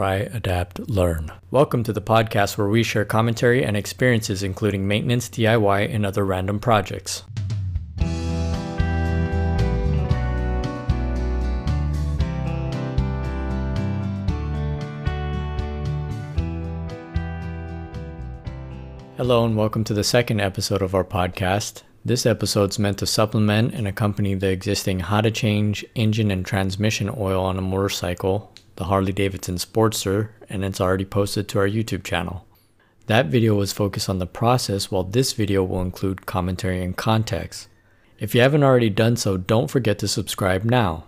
Try, Adapt, Learn. Welcome to the podcast where we share commentary and experiences, including maintenance, DIY, and other random projects. Hello, and welcome to the second episode of our podcast. This episode is meant to supplement and accompany the existing how to change engine and transmission oil on a motorcycle, the Harley Davidson Sportster, and it's already posted to our YouTube channel. That video was focused on the process, while this video will include commentary and context. If you haven't already done so, don't forget to subscribe now.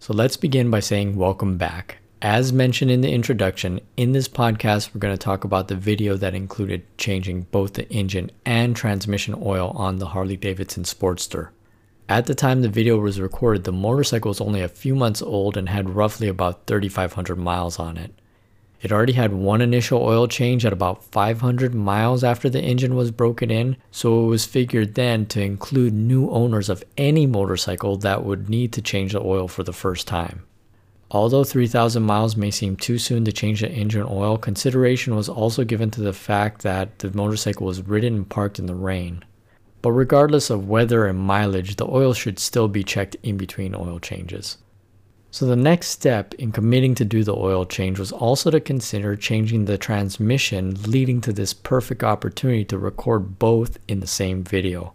So let's begin by saying welcome back. As mentioned in the introduction, in this podcast, we're going to talk about the video that included changing both the engine and transmission oil on the Harley Davidson Sportster. At the time the video was recorded, the motorcycle was only a few months old and had roughly about 3,500 miles on it. It already had one initial oil change at about 500 miles after the engine was broken in, so it was figured then to include new owners of any motorcycle that would need to change the oil for the first time. Although 3,000 miles may seem too soon to change the engine oil, consideration was also given to the fact that the motorcycle was ridden and parked in the rain. But regardless of weather and mileage, the oil should still be checked in between oil changes. So the next step in committing to do the oil change was also to consider changing the transmission, leading to this perfect opportunity to record both in the same video.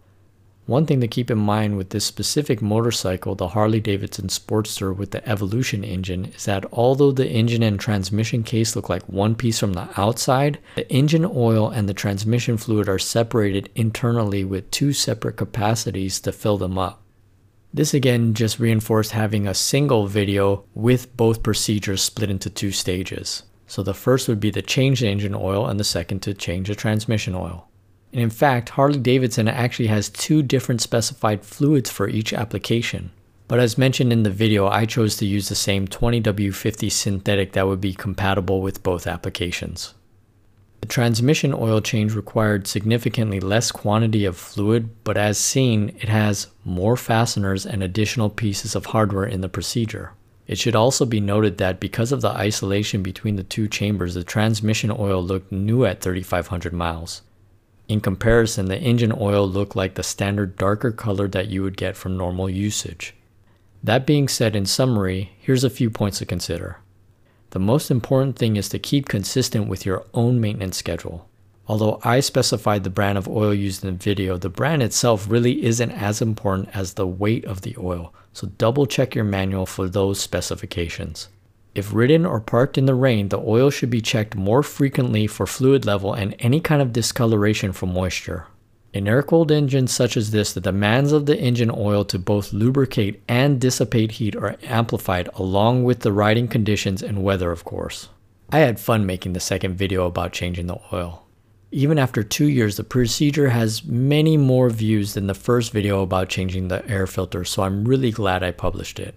One thing to keep in mind with this specific motorcycle, the Harley Davidson Sportster with the Evolution engine, is that although the engine and transmission case look like one piece from the outside, the engine oil and the transmission fluid are separated internally with two separate capacities to fill them up. This again just reinforced having a single video with both procedures split into two stages. So the first would be to change the engine oil and the second to change the transmission oil. And in fact, Harley Davidson actually has two different specified fluids for each application. But as mentioned in the video, I chose to use the same 20W50 synthetic that would be compatible with both applications. The transmission oil change required significantly less quantity of fluid, but as seen, it has more fasteners and additional pieces of hardware in the procedure. It should also be noted that because of the isolation between the two chambers, the transmission oil looked new at 3500 miles. In comparison, the engine oil looked like the standard darker color that you would get from normal usage. That being said, in summary, here's a few points to consider. The most important thing is to keep consistent with your own maintenance schedule. Although I specified the brand of oil used in the video, the brand itself really isn't as important as the weight of the oil, so double check your manual for those specifications. If ridden or parked in the rain, the oil should be checked more frequently for fluid level and any kind of discoloration from moisture. In air-cooled engines such as this, the demands of the engine oil to both lubricate and dissipate heat are amplified along with the riding conditions and weather of course. I had fun making the second video about changing the oil. Even after two years, the procedure has many more views than the first video about changing the air filter, so I'm really glad I published it.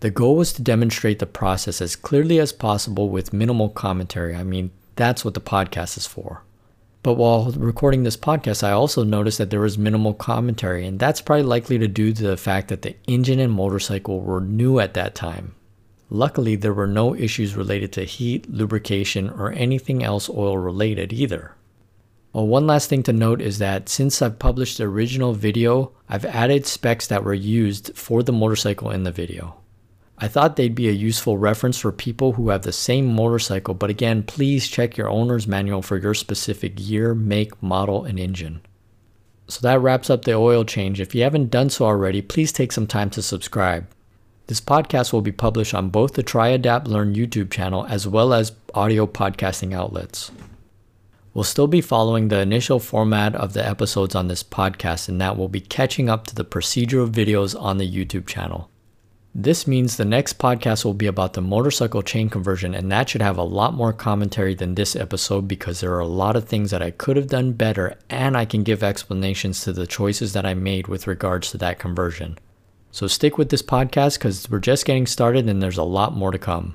The goal was to demonstrate the process as clearly as possible with minimal commentary. I mean, that's what the podcast is for. But while recording this podcast, I also noticed that there was minimal commentary, and that's probably likely to due to the fact that the engine and motorcycle were new at that time. Luckily, there were no issues related to heat, lubrication, or anything else oil related either. Well, one last thing to note is that since I've published the original video, I've added specs that were used for the motorcycle in the video. I thought they'd be a useful reference for people who have the same motorcycle, but again, please check your owner's manual for your specific year, make, model, and engine. So that wraps up the oil change. If you haven't done so already, please take some time to subscribe. This podcast will be published on both the Try Adapt Learn YouTube channel as well as audio podcasting outlets. We'll still be following the initial format of the episodes on this podcast, and that will be catching up to the procedural videos on the YouTube channel. This means the next podcast will be about the motorcycle chain conversion, and that should have a lot more commentary than this episode because there are a lot of things that I could have done better, and I can give explanations to the choices that I made with regards to that conversion. So stick with this podcast because we're just getting started and there's a lot more to come.